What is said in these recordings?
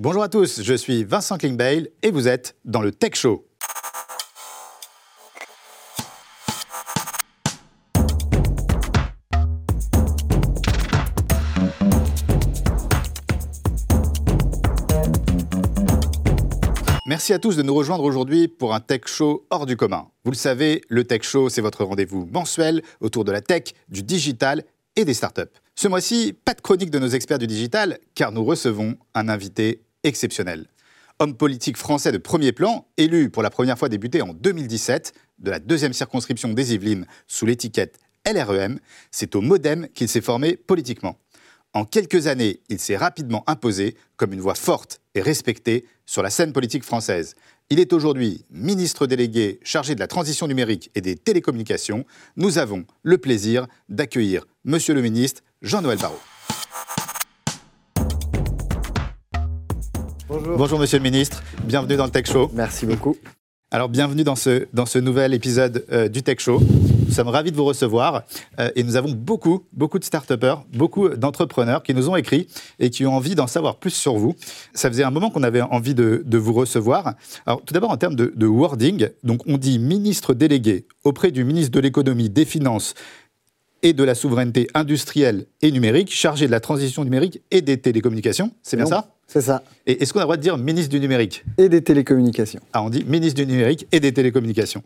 Bonjour à tous, je suis Vincent Klingbeil et vous êtes dans le Tech Show. Merci à tous de nous rejoindre aujourd'hui pour un Tech Show hors du commun. Vous le savez, le Tech Show, c'est votre rendez-vous mensuel autour de la tech, du digital et des startups. Ce mois-ci, pas de chronique de nos experts du digital, car nous recevons un invité exceptionnel. Homme politique français de premier plan, élu pour la première fois débuté en 2017 de la deuxième circonscription des Yvelines sous l'étiquette LREM, c'est au Modem qu'il s'est formé politiquement. En quelques années, il s'est rapidement imposé comme une voix forte et respectée sur la scène politique française. Il est aujourd'hui ministre délégué chargé de la transition numérique et des télécommunications. Nous avons le plaisir d'accueillir Monsieur le ministre Jean-Noël Barrot. Bonjour. Bonjour Monsieur le ministre, bienvenue dans le Tech Show. Merci beaucoup. Alors bienvenue dans ce, dans ce nouvel épisode euh, du Tech Show. Nous sommes ravis de vous recevoir euh, et nous avons beaucoup, beaucoup de start beaucoup d'entrepreneurs qui nous ont écrit et qui ont envie d'en savoir plus sur vous. Ça faisait un moment qu'on avait envie de, de, vous recevoir. Alors tout d'abord en termes de, de wording, donc on dit ministre délégué auprès du ministre de l'économie, des finances et de la souveraineté industrielle et numérique, chargé de la transition numérique et des télécommunications. C'est bien ça? C'est ça. Et est-ce qu'on a le droit de dire ministre du numérique? Et des télécommunications. Ah, on dit ministre du numérique et des télécommunications.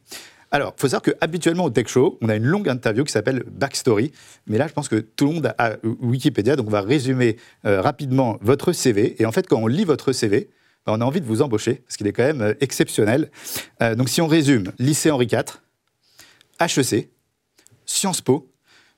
Alors, il faut savoir qu'habituellement au Tech Show, on a une longue interview qui s'appelle Backstory. Mais là, je pense que tout le monde a Wikipédia, donc on va résumer euh, rapidement votre CV. Et en fait, quand on lit votre CV, bah, on a envie de vous embaucher, parce qu'il est quand même euh, exceptionnel. Euh, donc si on résume, lycée Henri IV, HEC, Sciences Po,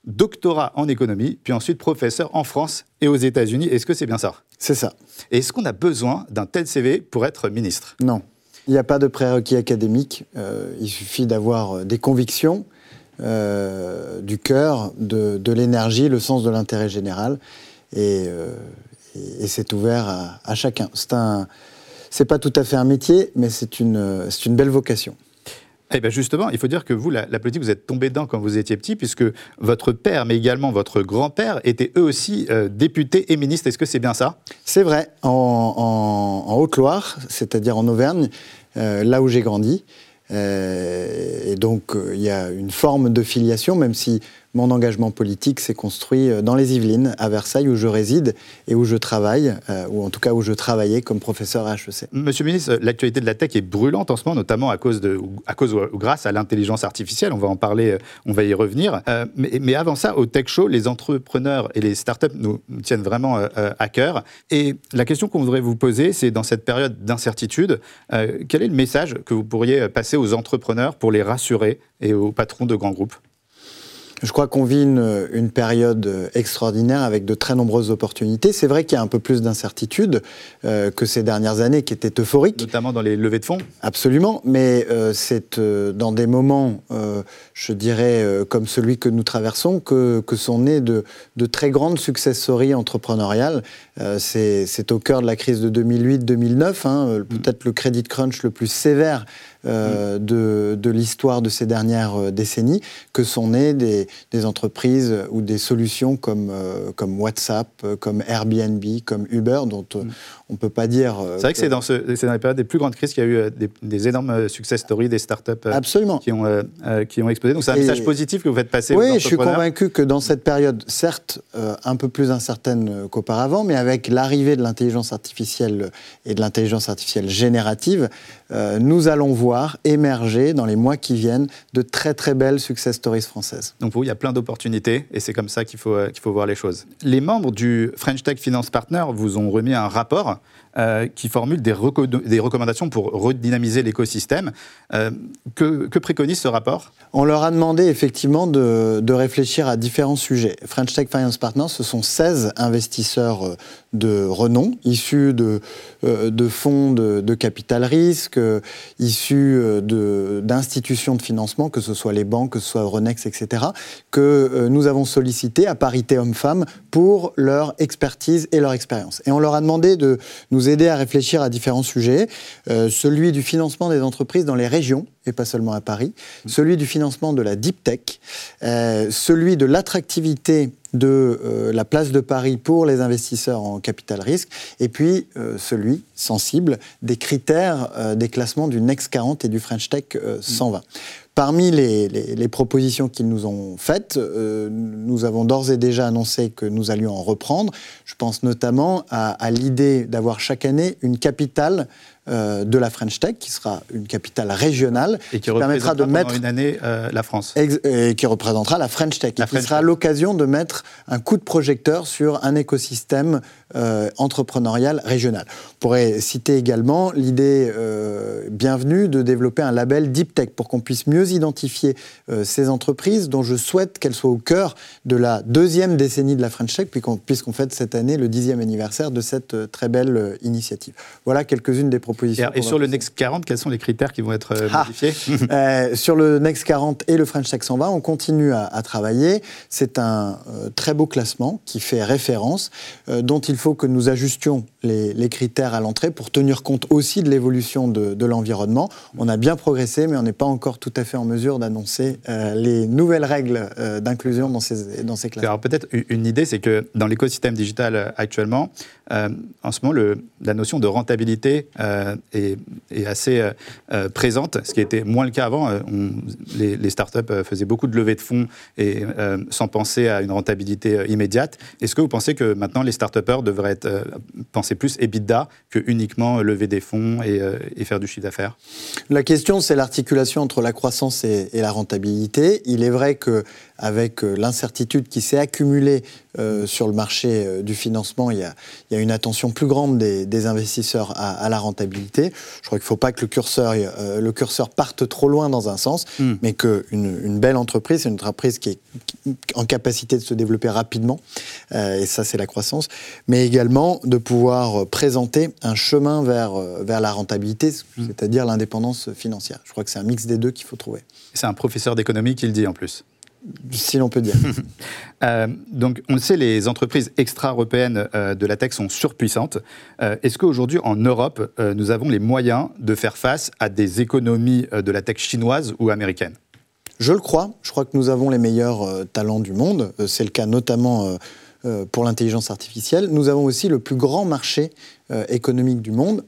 doctorat en économie, puis ensuite professeur en France et aux États-Unis. Est-ce que c'est bien ça? C'est ça. Et est-ce qu'on a besoin d'un tel CV pour être ministre? Non. Il n'y a pas de prérequis académique. Euh, il suffit d'avoir euh, des convictions, euh, du cœur, de, de l'énergie, le sens de l'intérêt général. Et, euh, et, et c'est ouvert à, à chacun. C'est un. C'est pas tout à fait un métier, mais c'est une, c'est une belle vocation. Eh bien justement, il faut dire que vous, la, politique, vous êtes tombé dedans quand vous étiez petit, puisque votre père, mais également votre grand-père, étaient eux aussi euh, députés et ministres. Est-ce que c'est bien ça? C'est vrai. En Haute-Loire, c'est-à-dire en Auvergne, euh, là où j'ai grandi. Euh, et donc, il y a une forme de filiation, même si mon engagement politique s'est construit dans les Yvelines, à Versailles, où je réside et où je travaille, euh, ou en tout cas où je travaillais comme professeur à HEC. Monsieur le ministre, l'actualité de la tech est brûlante en ce moment, notamment à cause, de, à cause ou grâce à l'intelligence artificielle. On va en parler, on va y revenir. Euh, mais, avant ça, au Tech Show, les entrepreneurs et les startups nous, tiennent vraiment euh, à cœur. Et la question qu'on voudrait vous poser, c'est dans cette période d'incertitude, euh, quel est le message que vous pourriez passer aux entrepreneurs pour les rassurer et aux patrons de grands groupes? Je crois qu'on vit une, une, période extraordinaire avec de très nombreuses opportunités. C'est vrai qu'il y a un peu plus d'incertitude euh, que ces dernières années qui étaient euphoriques. Notamment dans les levées de fonds Absolument, mais euh, c'est euh, dans des moments, euh, je dirais, euh, comme celui que nous traversons, que, que sont nées de, de, très grandes success stories entrepreneuriales. Euh, c'est au cœur de la crise de 2008-2009, hein, peut-être le credit crunch le plus sévère euh, de, de l'histoire de ces dernières euh, décennies, que sont nées des, des entreprises ou des solutions comme, euh, comme WhatsApp, comme Airbnb, comme Uber, dont mm. On ne peut pas dire. C'est vrai que, que c'est dans, ce, dans les périodes des plus grandes crises qu'il y a eu des, des, énormes success stories, des startups Absolument. Qui, ont, qui ont explosé. Donc c'est un Et, message positif que vous faites passer oui, je suis convaincu que dans cette période, certes un peu plus incertaine qu'auparavant, mais avec l'arrivée de l'intelligence artificielle et de l'intelligence artificielle générative, euh, nous allons voir émerger dans les mois qui viennent de très très belles success stories françaises. Donc vous, il y a plein d'opportunités et c'est comme ça qu'il faut, euh, qu'il faut voir les choses. Les membres du French Tech Finance Partner vous ont remis un rapport euh, qui formule des, reco des, recommandations pour redynamiser l'écosystème. Euh, que, préconise ce rapport? On leur a demandé effectivement de, réfléchir à différents sujets. French Tech Finance Partners, ce sont 16 investisseurs euh, de renom, issus de, fonds de, capital risque, issus d'institutions de, financement, que ce soit les banques, que ce soit Euronext, etc., que nous avons sollicité à parité homme-femme pour leur expertise et leur expérience. Et on leur a demandé de nous aider à réfléchir à différents sujets, euh, celui du financement des entreprises dans les régions, et pas seulement à Paris, celui du financement de la deep tech, euh, celui de l'attractivité de la place de Paris pour les investisseurs en capital risque, et puis celui sensible des critères des classements du Next 40 et du French Tech 120. Parmi les, propositions qu'ils nous ont faites, euh, nous avons d'ores et déjà annoncé que nous allions en reprendre. Je pense notamment à l'idée d'avoir chaque année une capitale euh, de la French Tech, qui sera une capitale régionale, et qui, permettra de mettre une année euh, la France, et qui représentera la French Tech, et qui sera l'occasion de mettre un coup de projecteur sur un écosystème euh, entrepreneurial régional. On pourrait citer également l'idée bienvenue de développer un label Deep Tech pour qu'on puisse mieux identifier ces entreprises dont je souhaite qu'elles soient au cœur de la deuxième décennie de la French Tech, puisqu'on fête cette année le dixième anniversaire de cette très belle initiative. Voilà quelques-unes des propositions et, sur le Next 40, quels sont les critères qui vont être euh, ah. modifiés euh, Sur le Next 40 et le French Tech 120, on continue à, travailler. C'est un euh, très beau classement qui fait référence, dont il faut que nous ajustions les, critères à l'entrée pour tenir compte aussi de l'évolution de, l'environnement. On a bien progressé, mais on n'est pas encore tout à fait en mesure d'annoncer les nouvelles règles d'inclusion dans ces, classes. Alors peut-être une idée, c'est que dans l'écosystème digital actuellement, en ce moment, la notion de rentabilité euh, est, assez euh, euh, présente, ce qui était moins le cas avant. les, startups faisaient beaucoup de levées de fonds et sans penser à une rentabilité immédiate. Est-ce que vous pensez que maintenant les start devraient penser plus EBITDA que uniquement lever des fonds et, faire du chiffre d'affaires La question, c'est l'articulation entre la croissance et, et, la rentabilité. Il est vrai que avec l'incertitude qui s'est accumulée sur le marché du financement, il y, a, il y a, une attention plus grande des, des investisseurs à, à la rentabilité je crois qu'il ne faut pas que le curseur, euh, le curseur parte trop loin dans un sens, hmm. mais qu'une une belle entreprise, c'est une entreprise qui est en capacité de se développer rapidement, euh, et ça c'est la croissance, mais également de pouvoir présenter un chemin vers, euh, vers la rentabilité, hmm. c'est-à-dire l'indépendance financière. Je crois que c'est un mix des deux qu'il faut trouver. C'est un professeur d'économie qui le dit en plus si l'on peut dire. Euh, donc, on le sait, les entreprises extra-européennes euh, de la tech sont surpuissantes. Euh, est-ce qu'aujourd'hui, en Europe, nous avons les moyens de faire face à des économies de la tech chinoise ou américaine? Je le crois. Je crois que nous avons les meilleurs talents du monde. C'est le cas notamment pour l'intelligence artificielle. Nous avons aussi le plus grand marché économique du monde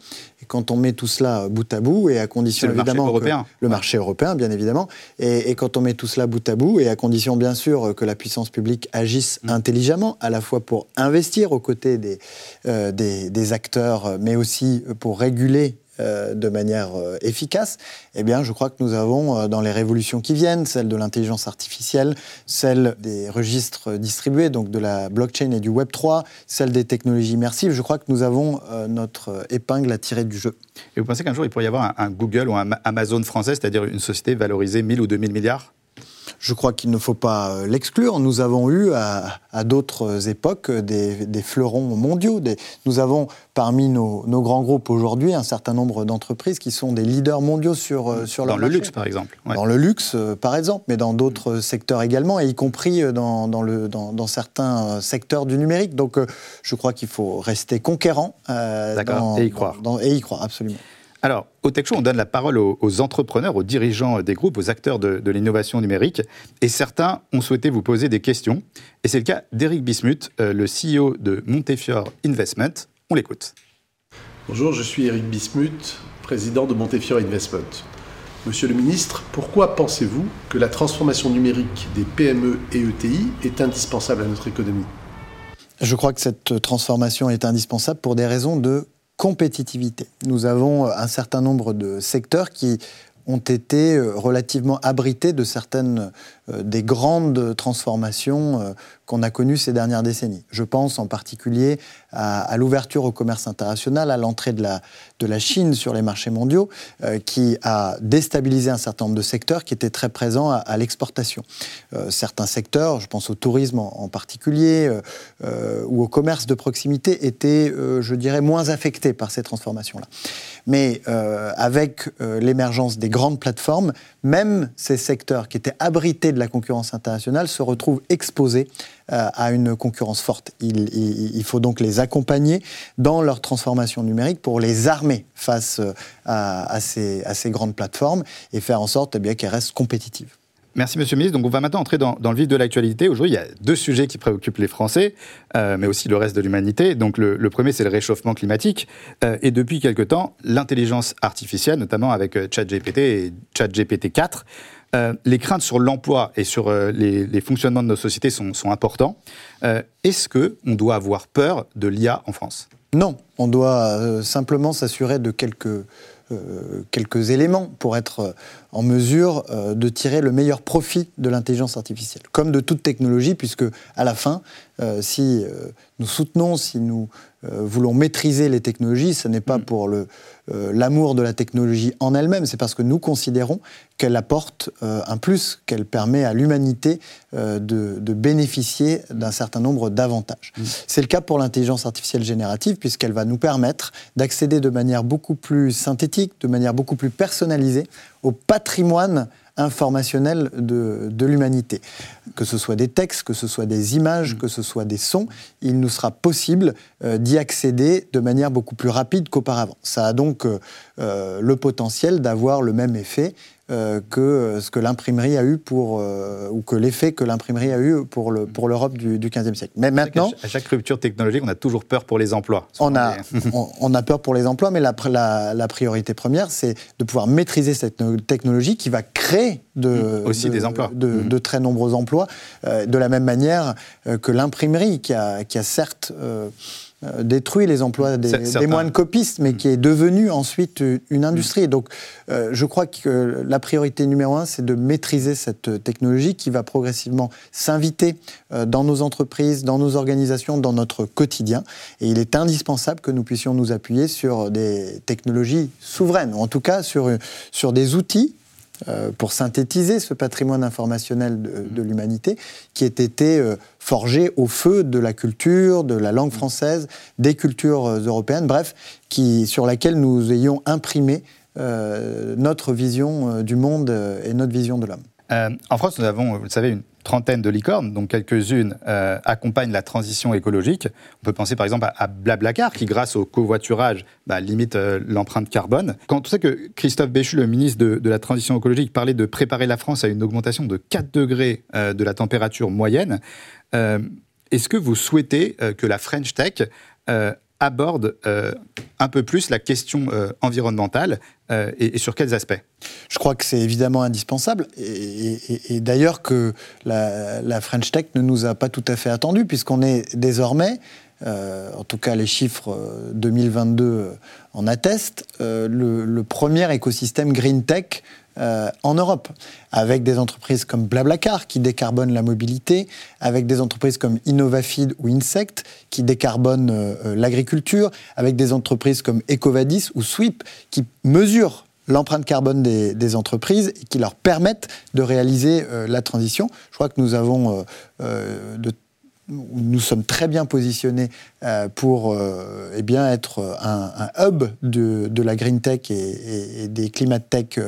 quand on met tout cela bout à bout, et à condition le évidemment. Marché européen. le marché européen, bien évidemment. Et, quand on met tout cela bout à bout, et à condition bien sûr que la puissance publique agisse mm. intelligemment, à la fois pour investir aux côtés des, euh, des, des acteurs, mais aussi pour réguler euh, de manière euh, efficace, eh bien, je crois que nous avons, euh, dans les révolutions qui viennent, celle de l'intelligence artificielle, celle des registres distribués, donc de la blockchain et du Web 3, celle des technologies immersives, je crois que nous avons notre épingle à tirer du jeu. Et vous pensez qu'un jour, il pourrait y avoir un, Google ou un Amazon français, c'est-à-dire une société valorisée 1000 ou 2000 milliards? Je crois qu'il ne faut pas euh, l'exclure. Nous avons eu à, d'autres époques des, fleurons mondiaux. nous avons parmi nos, grands groupes aujourd'hui un certain nombre d'entreprises qui sont des leaders mondiaux sur, euh, sur Dans le luxe, par exemple. Dans le luxe, euh, par exemple, mais dans d'autres secteurs également, et y compris dans, le, dans, certains secteurs du numérique. Donc je crois qu'il faut rester conquérant. D'accord, et y croire. et y croire, absolument. Alors, au Tech Show, on donne la parole aux, entrepreneurs, aux dirigeants des groupes, aux acteurs de, l'innovation numérique. Et certains ont souhaité vous poser des questions. Et c'est le cas d'Eric Bismuth, euh, le CEO de Montefiore Investment. On l'écoute. Bonjour, je suis Eric Bismuth, président de Montefiore Investment. Monsieur le ministre, pourquoi pensez-vous que la transformation numérique des PME et ETI est indispensable à notre économie? Je crois que cette transformation est indispensable pour des raisons de compétitivité. Nous avons un certain nombre de secteurs qui ont été euh, relativement abrités de certaines euh, des grandes transformations euh, qu'on a connues ces dernières décennies. Je pense en particulier à, l'ouverture au commerce international, à l'entrée de la, de la Chine sur les marchés mondiaux, qui a déstabilisé un certain nombre de secteurs qui étaient très présents à, l'exportation. certains secteurs, je pense au tourisme en, particulier, ou au commerce de proximité, étaient, je dirais, moins affectés par ces transformations-là. Mais avec l'émergence des grandes plateformes, même ces secteurs qui étaient abrités de la concurrence internationale se retrouvent exposés euh, à une concurrence forte. Il, faut donc les accompagner dans leur transformation numérique pour les armer face euh, à, ces, grandes plateformes et faire en sorte eh qu'elles restent compétitives. Merci, Monsieur le Ministre. Donc, on va maintenant entrer dans, le vif de l'actualité. Aujourd'hui, il y a deux sujets qui préoccupent les Français, euh, mais aussi le reste de l'humanité. Donc, le, premier, c'est le réchauffement climatique. Euh, et depuis quelque temps, l'intelligence artificielle, notamment avec euh, ChatGPT et ChatGPT 4. les craintes sur l'emploi et sur les, fonctionnements de nos sociétés sont, sont importants. Est-ce qu'on doit avoir peur de l'IA en France? Non, on doit simplement s'assurer de quelques euh, quelques éléments pour être euh, en mesure euh, de tirer le meilleur profit de l'intelligence artificielle. Comme de toute technologie, puisque à la fin, si nous soutenons, si nous voulons maîtriser les technologies, ce n'est pas mm. pour l'amour de la technologie en elle-même, c'est parce que nous considérons qu'elle apporte un plus, qu'elle permet à l'humanité de, bénéficier d'un certain nombre d'avantages. Mm. C'est le cas pour l'intelligence artificielle générative, puisqu'elle va nous permettre d'accéder de manière beaucoup plus synthétique de manière beaucoup plus personnalisée au patrimoine informationnel de, l'humanité. Que ce soit des textes, que ce soit des images, mm. que ce soit des sons, il nous sera possible euh, d'y accéder de manière beaucoup plus rapide qu'auparavant. Ça a donc euh, euh, le potentiel d'avoir le même effet euh, que euh, ce que l'imprimerie a eu pour, euh, ou que l'effet que l'imprimerie a eu pour, le, pour l'Europe du, du 15e siècle. Mais maintenant. À chaque, rupture technologique, on a toujours peur pour les emplois. On a, on, a peur pour les emplois, mais la, la, priorité première, c'est de pouvoir maîtriser cette technologie qui va créer de. Aussi des emplois. De, mmh. de, très nombreux emplois, de la même manière que l'imprimerie, qui a, qui a certes détruit les emplois des, moines copistes, mais mm. qui est devenu ensuite une industrie. Donc, euh, je crois que la priorité numéro un, c'est de maîtriser cette technologie qui va progressivement s'inviter euh, dans nos entreprises, dans nos organisations, dans notre quotidien. Et il est indispensable que nous puissions nous appuyer sur des technologies souveraines, ou en tout cas sur, sur des outils euh, pour synthétiser ce patrimoine informationnel de, l'humanité qui ait été euh, forgé au feu de la culture, de la langue française, des cultures euh, européennes, bref, qui, sur laquelle nous ayons imprimé notre vision du monde et notre vision de l'homme. en France, nous avons, vous le savez, une trentaine de licornes, dont quelques-unes euh, accompagnent la transition écologique. On peut penser par exemple à, Blablacar, qui grâce au covoiturage bah, limite euh, l'empreinte carbone. Quand on sait que Christophe Béchu, le ministre de, la Transition écologique, parlait de préparer la France à une augmentation de 4 degrés euh, de la température moyenne, est-ce que vous souhaitez que la French Tech aborde euh, un peu plus la question euh, environnementale euh, et, sur quels aspects? Je crois que c'est évidemment indispensable. Et, d'ailleurs que la, French Tech ne nous a pas tout à fait attendu puisqu'on est désormais, en tout cas les chiffres 2022 en attestent, le, premier écosystème Green Tech euh, en Europe, avec des entreprises comme Blablacar qui décarbonent la mobilité, avec des entreprises comme Innovafeed ou Insect qui décarbonent euh, l'agriculture, avec des entreprises comme Ecovadis ou Sweep qui mesurent l'empreinte carbone des, entreprises et qui leur permettent de réaliser euh, la transition. Je crois que nous avons de nous sommes très bien positionnés euh, pour euh, eh bien, être un, hub de, la green tech et, des climate tech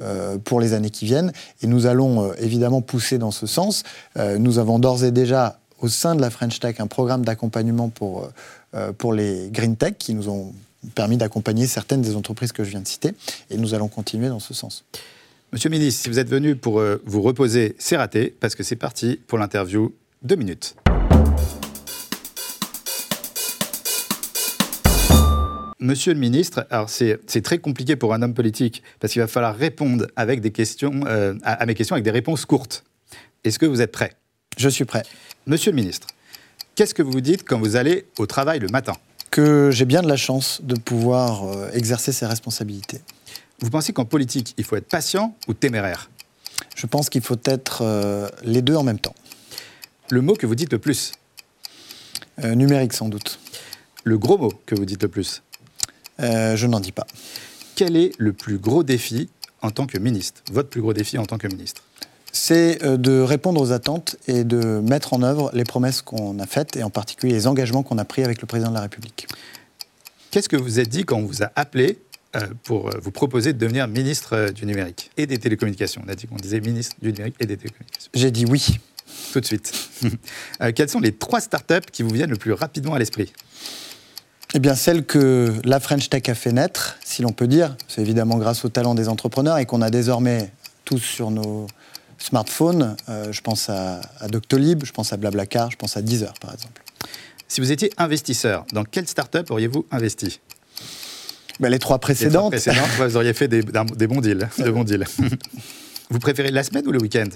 euh, pour les années qui viennent. Et nous allons évidemment pousser dans ce sens. nous avons d'ores et déjà au sein de la French Tech un programme d'accompagnement pour, pour les green tech qui nous ont permis d'accompagner certaines des entreprises que je viens de citer. Et nous allons continuer dans ce sens. Monsieur le ministre, si vous êtes venu pour vous reposer, c'est raté, parce que c'est parti pour l'interview. Deux minutes. Monsieur le ministre, alors c'est très compliqué pour un homme politique parce qu'il va falloir répondre avec des questions, euh, à, mes questions avec des réponses courtes. Est-ce que vous êtes prêt? Je suis prêt. Monsieur le ministre, qu'est-ce que vous vous dites quand vous allez au travail le matin? Que j'ai bien de la chance de pouvoir euh, exercer ces responsabilités. Vous pensez qu'en politique, il faut être patient ou téméraire? Je pense qu'il faut être euh, les deux en même temps. Le mot que vous dites le plus? Numérique sans doute. Le gros mot que vous dites le plus? Euh, je n'en dis pas. Quel est le plus gros défi en tant que ministre? Votre plus gros défi en tant que ministre? C'est euh, de répondre aux attentes et de mettre en œuvre les promesses qu'on a faites et en particulier les engagements qu'on a pris avec le président de la République. Qu'est-ce que vous êtes dit quand on vous a appelé euh, pour vous proposer de devenir ministre du numérique et des télécommunications? On a dit qu'on disait ministre du numérique et des télécommunications. J'ai dit oui. Tout de suite. quelles sont les trois startups qui vous viennent le plus rapidement à l'esprit? Eh bien, celle que la French Tech a fait naître, si l'on peut dire, c'est évidemment grâce au talent des entrepreneurs et qu'on a désormais tous sur nos smartphone, je pense à, Doctolib, je pense à Blablacar, je pense à Deezer par exemple. Si vous étiez investisseur, dans quelle start-up auriez-vous investi? Ben, Les trois précédentes. Les vous auriez fait des, bons deals. De bons deals. vous préférez la semaine ou le week-end?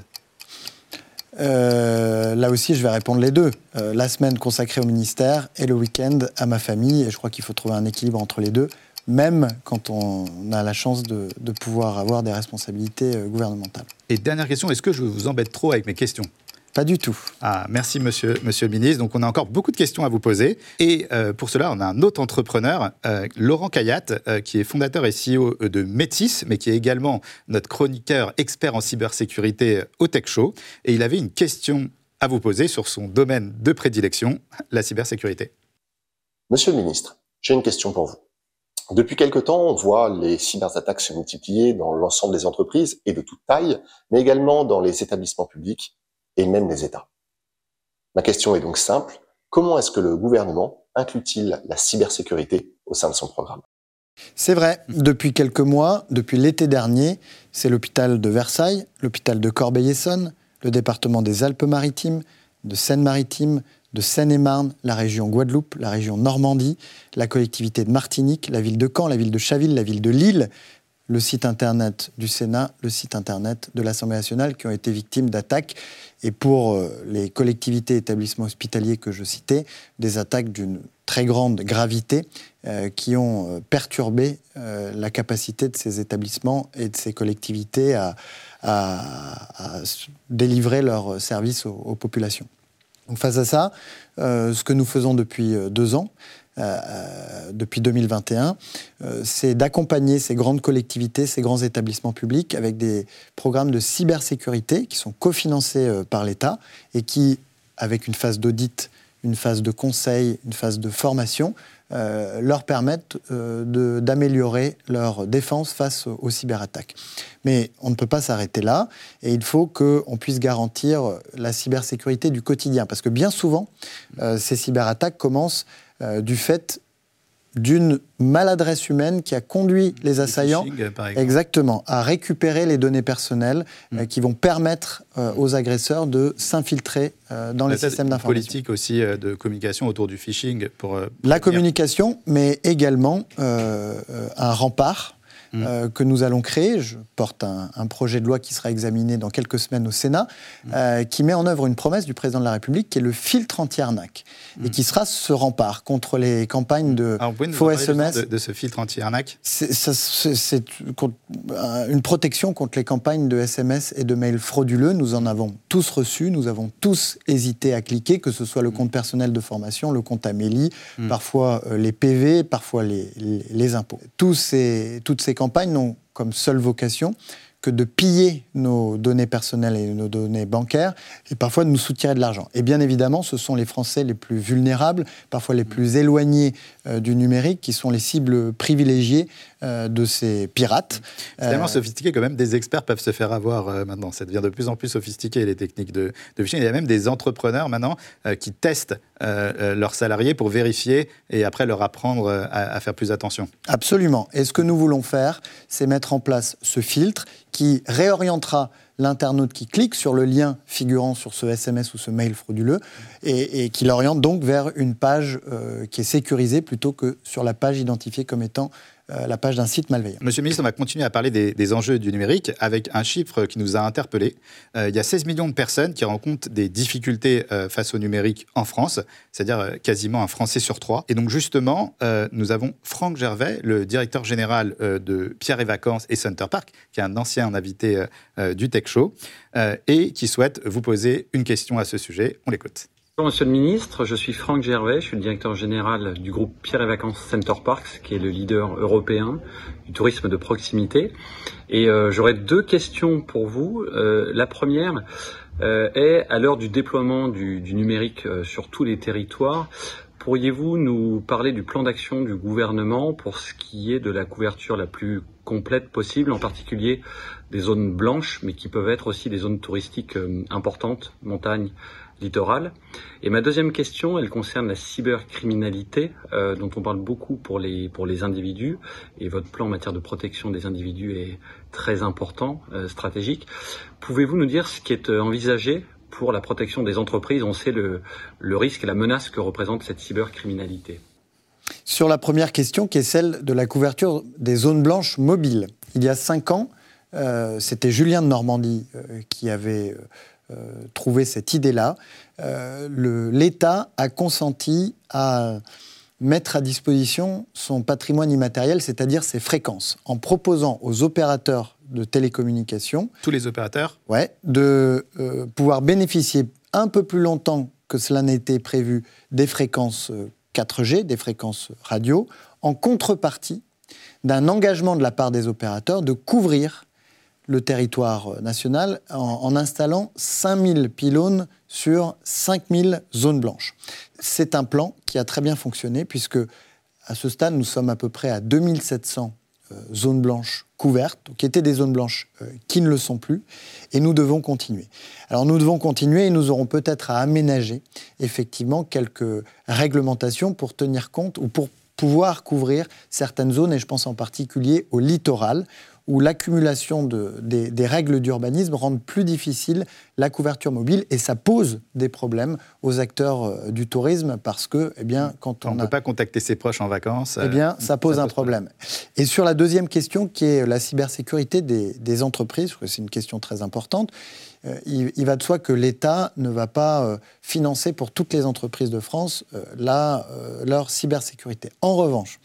Euh, là aussi, je vais répondre les deux. Euh, la semaine consacrée au ministère et le week-end à ma famille. Et je crois qu'il faut trouver un équilibre entre les deux, même quand on a la chance de, pouvoir avoir des responsabilités euh, gouvernementales. Et dernière question, est-ce que je vous embête trop avec mes questions? Pas du tout. Ah, merci, monsieur, monsieur le ministre. Donc, on a encore beaucoup de questions à vous poser. Et euh, pour cela, on a un autre entrepreneur, euh, Laurent Kayat, euh, qui est fondateur et CEO de Métis, mais qui est également notre chroniqueur expert en cybersécurité au Tech Show. Et il avait une question à vous poser sur son domaine de prédilection, la cybersécurité. Monsieur le ministre, j'ai une question pour vous. Depuis quelque temps, on voit les cyberattaques se multiplier dans l'ensemble des entreprises et de toute taille, mais également dans les établissements publics et même les États. Ma question est donc simple. Comment est-ce que le gouvernement inclut-il la cybersécurité au sein de son programme? C'est vrai, depuis quelques mois, depuis l'été dernier, c'est l'hôpital de Versailles, l'hôpital de Corbeil-Essonnes, le département des Alpes-Maritimes, de Seine-Maritime, de Seine-et-Marne, la région Guadeloupe, la région Normandie, la collectivité de Martinique, la ville de Caen, la ville de Chaville, la ville de Lille, le site internet du Sénat, le site internet de l'Assemblée nationale qui ont été victimes d'attaques. Et pour euh, les collectivités et établissements hospitaliers que je citais, des attaques d'une très grande gravité euh, qui ont euh, perturbé la capacité de ces établissements et de ces collectivités à, délivrer leurs services aux, populations. Face à ça, ce que nous faisons depuis deux ans, euh, euh, depuis 2021, euh, c'est d'accompagner ces grandes collectivités, ces grands établissements publics avec des programmes de cybersécurité qui sont cofinancés par l'État et qui, avec une phase d'audit, une phase de conseil, une phase de formation, leur permettent d'améliorer leur défense face aux cyberattaques. Mais on ne peut pas s'arrêter là et il faut qu'on puisse garantir la cybersécurité du quotidien. Parce que bien souvent, ces cyberattaques commencent euh, du fait d'une maladresse humaine qui a conduit les assaillants exactement à récupérer les données personnelles euh, mm. qui vont permettre euh, aux agresseurs de s'infiltrer dans les systèmes d'information. Politique aussi de communication autour du phishing pour la communication, mais également un rempart Mm. Euh, que nous allons créer. Je porte un, projet de loi qui sera examiné dans quelques semaines au Sénat, mm. euh, qui met en œuvre une promesse du président de la République qui est le filtre anti-arnaque et mm. qui sera ce rempart contre les campagnes de faux SMS. De, de, ce filtre anti-arnaque C'est une protection contre les campagnes de SMS et de mails frauduleux. Nous en avons tous reçu, nous avons tous hésité à cliquer, que ce soit le compte personnel de formation, le compte Amélie, parfois euh, les PV, parfois les, les, impôts. Tous ces, toutes ces campagnes n'ont comme seule vocation que de piller nos données personnelles et nos données bancaires et parfois de nous soutirer de l'argent. Et bien évidemment, ce sont les Français les plus vulnérables, parfois les plus éloignés euh, du numérique, qui sont les cibles privilégiées euh, de ces pirates. C'est tellement euh, sophistiqué que même des experts peuvent se faire avoir maintenant. Ça devient de plus en plus sophistiqué, les techniques de, de phishing. Il y a même des entrepreneurs maintenant qui testent leurs salariés pour vérifier et après leur apprendre à faire plus attention. Absolument. Et ce que nous voulons faire, c'est mettre en place ce filtre qui réorientera l'internaute qui clique sur le lien figurant sur ce SMS ou ce mail frauduleux et, qui l'oriente donc vers une page euh, qui est sécurisée plutôt que sur la page identifiée comme étant euh, la page d'un site malveillant. Monsieur le ministre, on va continuer à parler des, enjeux du numérique avec un chiffre qui nous a interpellés. Euh, il y a 16 millions de personnes qui rencontrent des difficultés face au numérique en France, c'est-à-dire quasiment un Français sur trois. Et donc justement, nous avons Franck Gervais, le directeur général de Pierre et Vacances et Center Park, qui est un ancien invité du Tech Show, et qui souhaite vous poser une question à ce sujet. On l'écoute. Bonjour Monsieur le Ministre, je suis Franck Gervais, je suis le directeur général du groupe Pierre et Vacances Center Parks, qui est le leader européen du tourisme de proximité. Et euh, j'aurais deux questions pour vous. Euh, la première euh, est, à l'heure du déploiement du, du numérique sur tous les territoires, pourriez-vous nous parler du plan d'action du gouvernement pour ce qui est de la couverture la plus complète possible, en particulier des zones blanches, mais qui peuvent être aussi des zones touristiques importantes, montagnes, littoral. Et ma deuxième question, elle concerne la cybercriminalité, euh, dont on parle beaucoup pour les, pour les individus. Et votre plan en matière de protection des individus est très important, euh, stratégique. Pouvez-vous nous dire ce qui est envisagé pour la protection des entreprises? On sait le, le risque et la menace que représente cette cybercriminalité. Sur la première question, qui est celle de la couverture des zones blanches mobiles. Il y a cinq ans, euh, c'était Julien de Normandie euh, qui avait euh, trouvé cette idée-là. L'État a consenti à mettre à disposition son patrimoine immatériel, c'est-à-dire ses fréquences, en proposant aux opérateurs de télécommunications... Tous les opérateurs Ouais, de pouvoir bénéficier un peu plus longtemps que cela n'était prévu des fréquences 4G, des fréquences radio, en contrepartie d'un engagement de la part des opérateurs de couvrir le territoire national en, installant 5000 pylônes sur 5000 zones blanches. C'est un plan qui a très bien fonctionné puisque à ce stade, nous sommes à peu près à 2700 euh, zones blanches couvertes, qui étaient des zones blanches euh, qui ne le sont plus, et nous devons continuer. Alors nous devons continuer et nous aurons peut-être à aménager effectivement quelques réglementations pour tenir compte ou pour pouvoir couvrir certaines zones, et je pense en particulier au littoral, où l'accumulation de, des, règles d'urbanisme rend plus difficile la couverture mobile et ça pose des problèmes aux acteurs euh, du tourisme parce que, eh bien, quand on ne peut pas contacter ses proches en vacances, eh bien, ça pose un problème. Et sur la deuxième question, qui est la cybersécurité des, entreprises, que c'est une question très importante, euh, il, va de soi que l'État ne va pas euh, financer pour toutes les entreprises de France la, leur cybersécurité. En revanche,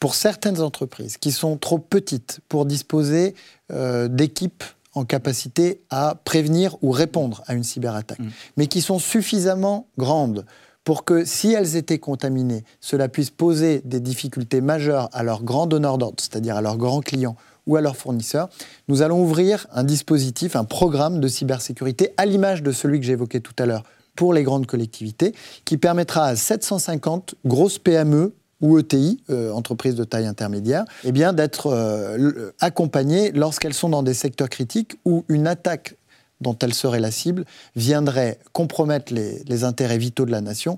pour certaines entreprises qui sont trop petites pour disposer euh, d'équipes en capacité à prévenir ou répondre à une cyberattaque, mm. mais qui sont suffisamment grandes pour que si elles étaient contaminées, cela puisse poser des difficultés majeures à leurs grands donneurs d'ordre, c'est-à-dire à leurs grands clients ou à leurs fournisseurs, nous allons ouvrir un dispositif, un programme de cybersécurité à l'image de celui que j'évoquais tout à l'heure pour les grandes collectivités, qui permettra à 750 grosses PME ou ETI, euh, entreprises de taille intermédiaire, eh bien d'être euh, accompagnées lorsqu'elles sont dans des secteurs critiques où une attaque dont elles seraient la cible viendrait compromettre les, intérêts vitaux de la nation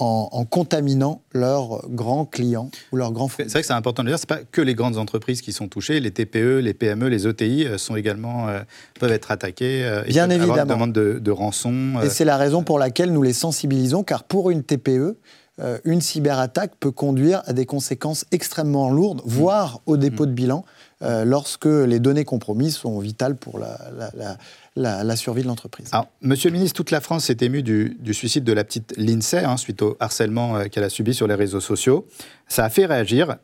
en, contaminant leurs grands clients ou leurs grands C'est vrai que c'est important de le dire, ce n'est pas que les grandes entreprises qui sont touchées, les TPE, les PME, les ETI euh, sont également, peuvent être attaquées. Bien évidemment. Avoir demande de, de rançon. Et c'est la raison pour laquelle nous les sensibilisons, car pour une TPE, euh, une cyberattaque peut conduire à des conséquences extrêmement lourdes, mm. voire au dépôt mm. de bilan, euh, lorsque les données compromises sont vitales pour la, survie de l'entreprise. Monsieur le ministre, toute la France s'est émue du, suicide de la petite Lindsay hein, suite au harcèlement euh, qu'elle a subi sur les réseaux sociaux. Ça a fait réagir.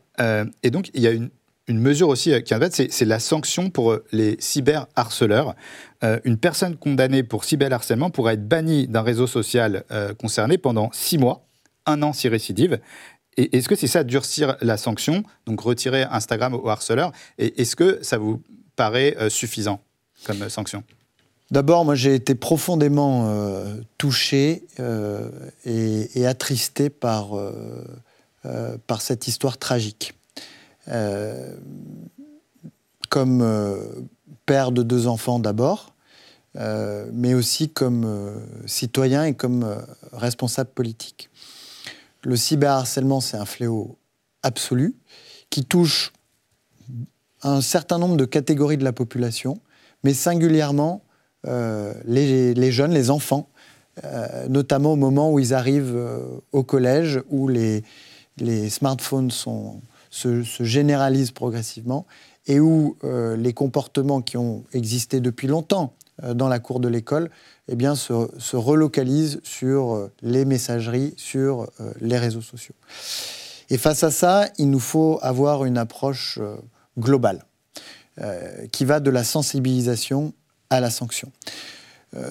et donc, il y a une, mesure aussi qui est fait, c'est la sanction pour les cyberharceleurs. une personne condamnée pour cyberharcèlement pourrait être bannie d'un réseau social concerné pendant six mois un an si récidive. Et est-ce que c'est ça, durcir la sanction, donc retirer Instagram au harceleur Et est-ce que ça vous paraît euh, suffisant comme sanction? D'abord, moi j'ai été profondément euh, touché euh, et, attristé par, par cette histoire tragique. comme père de deux enfants d'abord, mais aussi comme citoyen et comme responsable politique. Le cyberharcèlement, c'est un fléau absolu qui touche un certain nombre de catégories de la population, mais singulièrement euh, les, jeunes, les enfants, euh, notamment au moment où ils arrivent euh, au collège, où les, smartphones se, généralisent progressivement et où les comportements qui ont existé depuis longtemps dans la cour de l'école eh bien, se, se relocalisent sur euh, les messageries, sur euh, les réseaux sociaux. Et face à ça, il nous faut avoir une approche euh, globale qui va de la sensibilisation à la sanction.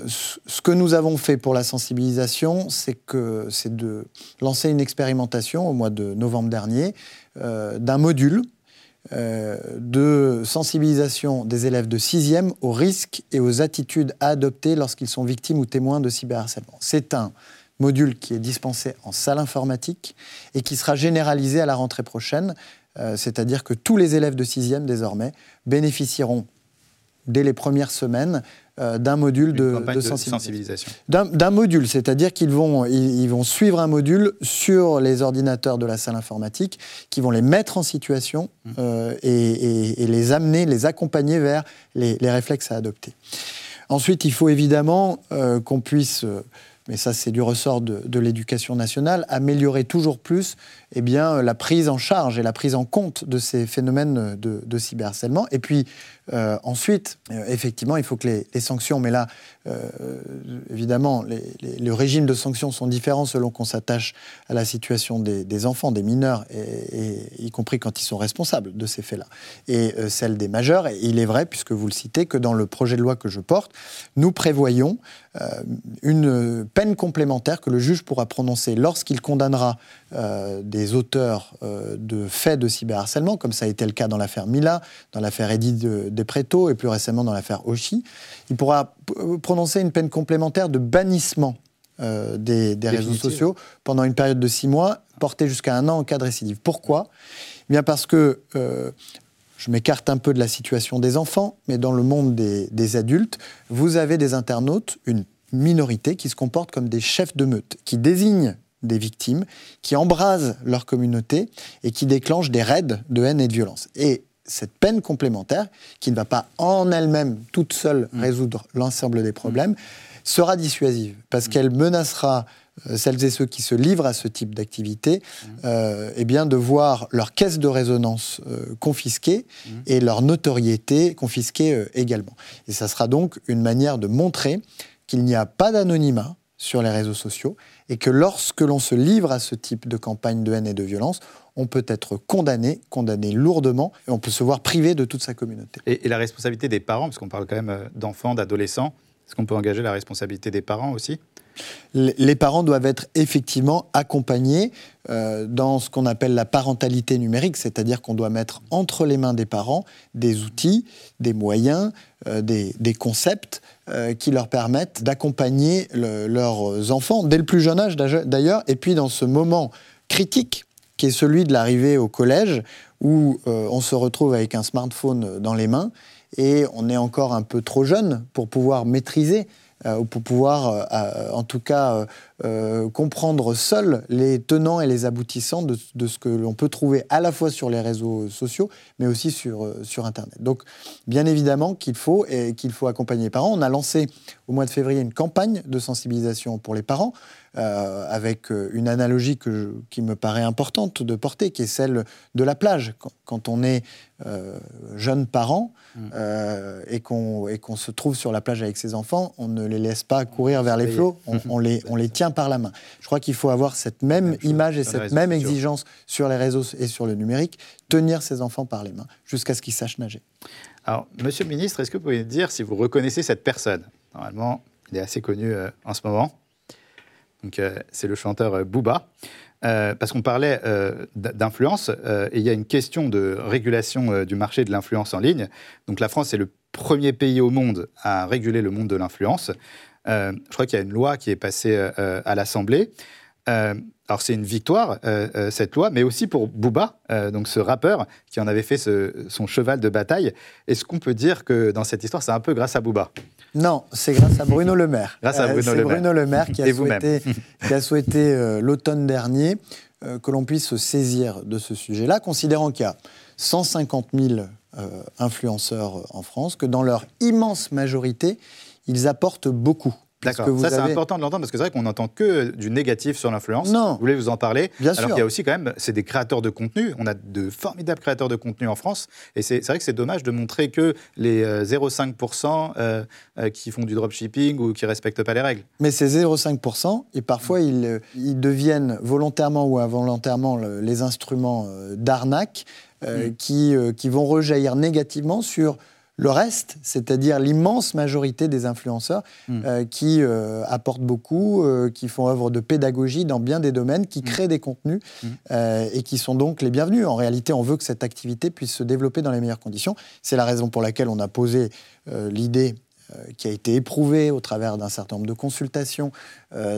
ce que nous avons fait pour la sensibilisation, c'est que c'est de lancer une expérimentation au mois de novembre dernier d'un module euh, de sensibilisation des élèves de 6e aux risques et aux attitudes à adopter lorsqu'ils sont victimes ou témoins de cyberharcèlement. C'est un module qui est dispensé en salle informatique et qui sera généralisé à la rentrée prochaine, euh, c'est-à-dire que tous les élèves de 6e désormais bénéficieront dès les premières semaines, d'un module de, sensibilisation. D'un module, c'est-à-dire qu'ils vont, ils, vont suivre un module sur les ordinateurs de la salle informatique, qui vont les mettre en situation mmh. euh, et, les amener, les accompagner vers les, réflexes à adopter. Ensuite, il faut évidemment euh, qu'on puisse mais ça c'est du ressort de, l'éducation nationale, améliorer toujours plus eh bien, la prise en charge et la prise en compte de ces phénomènes de, de cyberharcèlement. Et puis euh, ensuite, euh, effectivement, il faut que les, sanctions, mais là, euh, évidemment, les, les, régimes de sanctions sont différents selon qu'on s'attache à la situation des, enfants, des mineurs, y compris quand ils sont responsables de ces faits-là, et celle des majeurs. Et il est vrai, puisque vous le citez, que dans le projet de loi que je porte, nous prévoyons une peine complémentaire que le juge pourra prononcer lorsqu'il condamnera des auteurs de faits de cyberharcèlement, comme ça a été le cas dans l'affaire Mila, dans l'affaire Edith de, des et plus récemment dans l'affaire Oshi, il pourra prononcer une peine complémentaire de bannissement euh, des, réseaux sociaux pendant une période de six mois, portée jusqu'à un an en cas de récidive. Pourquoi? Eh Bien parce que euh, je m'écarte un peu de la situation des enfants, mais dans le monde des, des, adultes, vous avez des internautes, une minorité, qui se comportent comme des chefs de meute, qui désignent des victimes, qui embrasent leur communauté et qui déclenchent des raids de haine et de violence. Et cette peine complémentaire, qui ne va pas en elle-même toute seule mm. résoudre l'ensemble des problèmes, sera dissuasive, parce mm. qu'elle menacera euh, celles et ceux qui se livrent à ce type d'activité, mm. euh, eh bien de voir leur caisse de résonance euh, confisquée et leur notoriété confisquée également. Et ça sera donc une manière de montrer qu'il n'y a pas d'anonymat sur les réseaux sociaux et que lorsque l'on se livre à ce type de campagne de haine et de violence, on peut être condamné, condamné lourdement, et on peut se voir privé de toute sa communauté. Et, la responsabilité des parents, parce qu'on parle quand même euh, d'enfants, d'adolescents, est-ce qu'on peut engager la responsabilité des parents aussi? Les parents doivent être effectivement accompagnés euh, dans ce qu'on appelle la parentalité numérique, c'est-à-dire qu'on doit mettre entre les mains des parents des outils, des moyens, euh, des, concepts qui leur permettent d'accompagner leurs enfants dès le plus jeune âge d'ailleurs, et puis dans ce moment critique qui est celui de l'arrivée au collège, où euh, on se retrouve avec un smartphone dans les mains et on est encore un peu trop jeune pour pouvoir maîtriser euh, ou pour pouvoir, euh, en tout cas, comprendre seul les tenants et les aboutissants de, ce que l'on peut trouver à la fois sur les réseaux sociaux, mais aussi sur, sur Internet. Donc, bien évidemment qu'il faut et qu'il faut accompagner les parents. On a lancé au mois de février une campagne de sensibilisation pour les parents. Euh, avec euh, une analogie que qui me paraît importante de porter, qui est celle de la plage. Quand, on est euh, jeune parent mm. et qu'on se trouve sur la plage avec ses enfants, on ne les laisse pas courir vers les flots, on, les, on les tient par la main. Je crois qu'il faut avoir cette même, image et cette même exigence sur les réseaux et sur le numérique, tenir ses enfants par les mains jusqu'à ce qu'ils sachent nager. Alors, Monsieur le Ministre, est-ce que vous pouvez dire si vous reconnaissez cette personne? Normalement, il est assez connu en ce moment. Donc, euh, c'est le chanteur euh, Booba. Euh, parce qu'on parlait d'influence, et il y a une question de régulation du marché de l'influence en ligne. Donc la France est le premier pays au monde à réguler le monde de l'influence. Je crois qu'il y a une loi qui est passée à l'Assemblée. alors c'est une victoire, cette loi, mais aussi pour Booba, donc ce rappeur qui en avait fait son cheval de bataille. Est-ce qu'on peut dire que dans cette histoire, c'est un peu grâce à Booba? Non, c'est grâce à Bruno Le Maire. grâce à Bruno, Le, Bruno Le Maire qui a souhaité, qui a souhaité euh, l'automne dernier euh, que l'on puisse se saisir de ce sujet-là, considérant qu'il y a 150 000 euh, influenceurs en France, que dans leur immense majorité, ils apportent beaucoup. D'accord. Ça, c'est important de l'entendre parce que c'est vrai qu'on n'entend que du négatif sur l'influence. Non. Vous voulez vous en parler Bien Alors qu'il y a aussi quand même, c'est des créateurs de contenu. On a de formidables créateurs de contenu en France. Et c'est vrai que c'est dommage de montrer que les 0,5% euh, euh, euh, qui font du dropshipping ou qui respectent pas les règles. Mais ces 0,5%, et parfois ils, ils, deviennent volontairement ou involontairement les instruments d'arnaque mm. qui, qui vont rejaillir négativement sur le reste, c'est-à-dire l'immense majorité des influenceurs hmm. euh, qui euh, apportent beaucoup, euh, qui font œuvre de pédagogie dans bien des domaines, qui hmm. créent des contenus hmm. et qui sont donc les bienvenus. En réalité, on veut que cette activité puisse se développer dans les meilleures conditions. C'est la raison pour laquelle on a posé l'idée qui a été éprouvée au travers d'un certain nombre de consultations,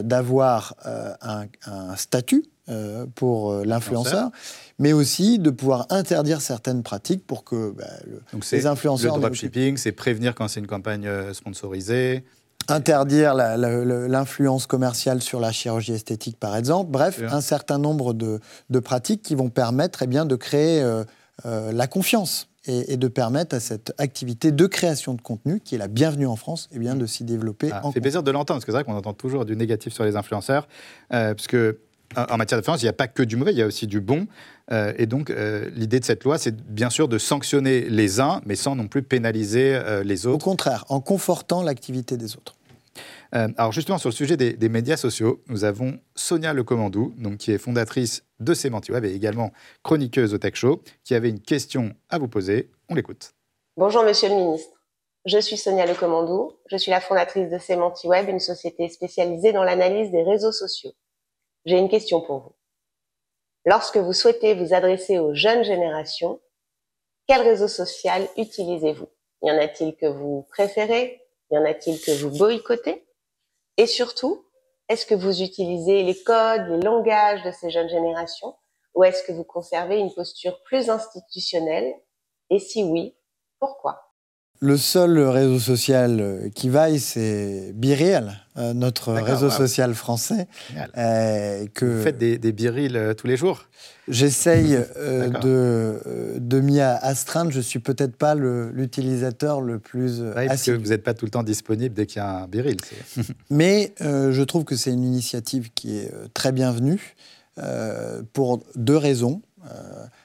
d'avoir un, statut euh, pour euh, l'influenceur, mais aussi de pouvoir interdire certaines pratiques pour que bah, le, Donc les influenceurs... le dropshipping, c'est prévenir quand c'est une campagne euh, sponsorisée. interdire l'influence commerciale sur la chirurgie esthétique, par exemple. Bref, un certain nombre de, de pratiques qui vont permettre eh bien, de créer euh, euh, la confiance et, et de permettre à cette activité de création de contenu, qui est la bienvenue en France, eh bien, de s'y développer Ah, ça fait continu. plaisir de l'entendre, parce que c'est vrai qu'on entend toujours du négatif sur les influenceurs, euh, parce que en matière d'influence, il n'y a pas que du mauvais, il y a aussi du bon. Euh, et donc, euh, l'idée de cette loi, c'est bien sûr de sanctionner les uns, mais sans non plus pénaliser euh, les Au autres. contraire, en confortant l'activité des autres. Euh, alors justement, sur le sujet des, des médias sociaux, nous avons Sonia Lecomandou, donc, qui est fondatrice de Semantiweb et également chroniqueuse au Tech Show, qui avait une question à vous poser. On l'écoute. Bonjour Monsieur le Ministre. Je suis Sonia Lecomandou. Je suis la fondatrice de Semantiweb, une société spécialisée dans l'analyse des réseaux sociaux. J'ai une question pour vous. Lorsque vous souhaitez vous adresser aux jeunes générations, quel réseau social utilisez-vous? Y en a-t-il que vous préférez? Y en a-t-il que vous boycottez? Et surtout, est-ce que vous utilisez les codes, les langages de ces jeunes générations? Ou est-ce que vous conservez une posture plus institutionnelle? Et si oui, pourquoi? Le seul réseau social euh, qui vaille, c'est Biréal, euh, notre réseau social français. Euh, que Vous faites des, des euh, tous les jours? J'essaye de, de m'y astreindre. Je suis peut-être pas l'utilisateur le plus Oui, parce que vous n'êtes pas tout le temps disponible dès qu'il y a un biril. Mais je trouve que c'est une initiative qui est très bienvenue pour deux raisons.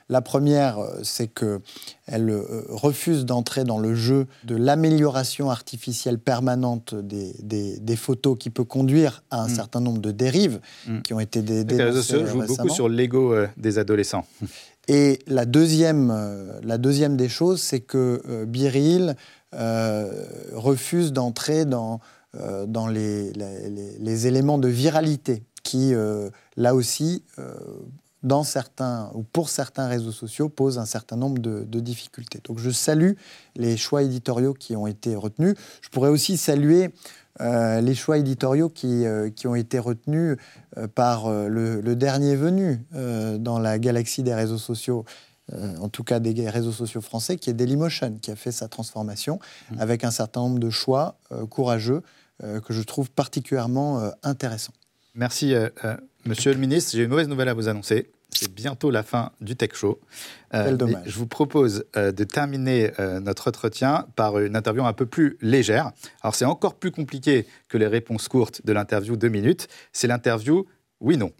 La première, euh, c'est qu'elle euh, refuse d'entrer dans le jeu de l'amélioration artificielle permanente des, des- des photos qui peut conduire à un Mm. certain nombre de dérives Mm. qui ont été dé- Les réseaux sociaux jouent beaucoup sur l'ego euh, des adolescents. Et la deuxième, euh, la deuxième des choses, c'est que euh, Biril refuse d'entrer dans, dans les, les- les- les éléments de viralité qui, là aussi, dans certains, ou pour certains réseaux sociaux, posent un certain nombre de, de difficultés. Donc je salue les choix éditoriaux qui ont été retenus. Je pourrais aussi saluer euh, les choix éditoriaux qui, euh, qui ont été retenus euh, par le, le dernier venu dans la galaxie des réseaux sociaux, en tout cas des réseaux sociaux français, qui est Dailymotion, qui a fait sa transformation Mmh. avec un certain nombre de choix courageux que je trouve particulièrement intéressants. Merci, euh, euh, monsieur le ministre. J'ai une mauvaise nouvelle à vous annoncer. C'est bientôt la fin du Tech Show. Euh, Quel dommage. Je vous propose de terminer notre entretien par une interview un peu plus légère. Alors, c'est encore plus compliqué que les réponses courtes de l'interview deux minutes. C'est l'interview oui-non.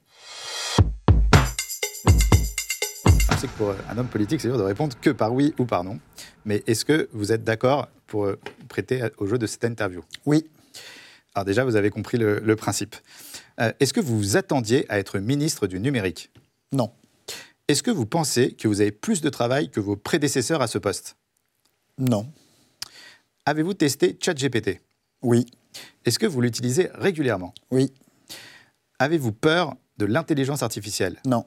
Je sais que pour un homme politique, c'est dur de répondre que par oui ou par non. Mais est-ce que vous êtes d'accord pour prêter au jeu de cette interview? Oui, alors déjà, vous avez compris le, le principe. Euh, Est-ce que vous vous attendiez à être ministre du numérique? Non, Est-ce que vous pensez que vous avez plus de travail que vos prédécesseurs à ce poste? Non, Avez-vous testé ChatGPT? Oui, Est-ce que vous l'utilisez régulièrement? Oui, Avez-vous peur de l'intelligence artificielle? Non,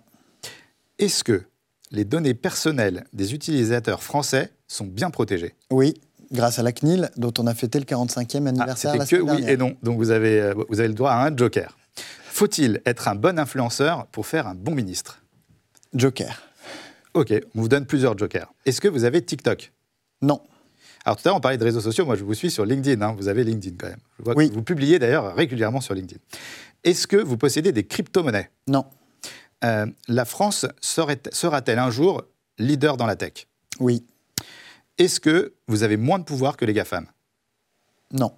Est-ce que les données personnelles des utilisateurs français sont bien protégées? Oui, grâce à la CNIL, dont on a fêté le 45e Ah, anniversaire la C'était que semaine oui et non. Donc vous avez, euh, vous avez le droit à un joker. Faut-il être un bon influenceur pour faire un bon ministre? Joker, Ok, on vous donne plusieurs jokers. Est-ce que vous avez TikTok? Non, Alors tout à l'heure, on parlait de réseaux sociaux. Moi, je vous suis sur LinkedIn. hein. Vous avez LinkedIn quand même. Je vois Oui. que vous publiez d'ailleurs régulièrement sur LinkedIn. Est-ce que vous possédez des crypto-monnaies? Non, Euh, La France sera-t-elle un jour leader dans la tech? Oui, Est-ce que vous avez moins de pouvoir que les GAFAM? Non,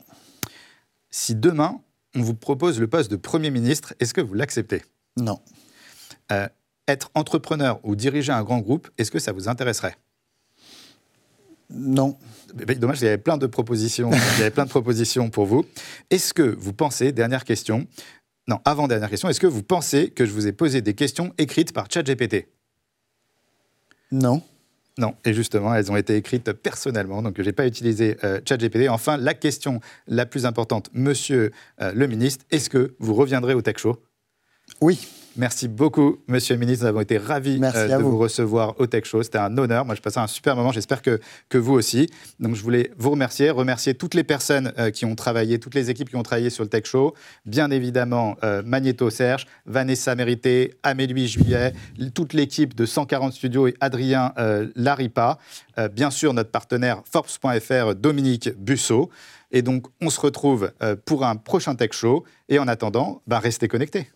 Si demain, on vous propose le poste de Premier ministre, est-ce que vous l'acceptez? Non, Euh, Être entrepreneur ou diriger un grand groupe, est-ce que ça vous intéresserait? Non, Mais- mais Dommage, il y avait plein de propositions. il y avait plein de propositions pour vous. Est-ce que vous pensez, dernière question, non, avant dernière question, est-ce que vous pensez que je vous ai posé des questions écrites par ChatGPT? Non, Non, et justement, elles ont été écrites personnellement, donc je n'ai pas utilisé euh, ChatGPT. Enfin, la question la plus importante, monsieur euh, le ministre, est-ce que vous reviendrez au Tech Show? Oui. Merci beaucoup, Monsieur le ministre. Nous avons été ravis euh, de vous. recevoir au Tech Show. C'était un honneur. Moi, je passais un super moment. J'espère que, que vous aussi. Donc, je voulais vous remercier, remercier toutes les personnes euh, qui ont travaillé, toutes les équipes qui ont travaillé sur le Tech Show. Bien évidemment, euh, Magneto Serge, Vanessa Mérité, Amélie Juillet, toute l'équipe de 140 Studios et Adrien Laripa. bien sûr, notre partenaire Forbes.fr, Dominique Busso. Et donc, on se retrouve pour un prochain Tech Show. Et en attendant, bah, restez connectés.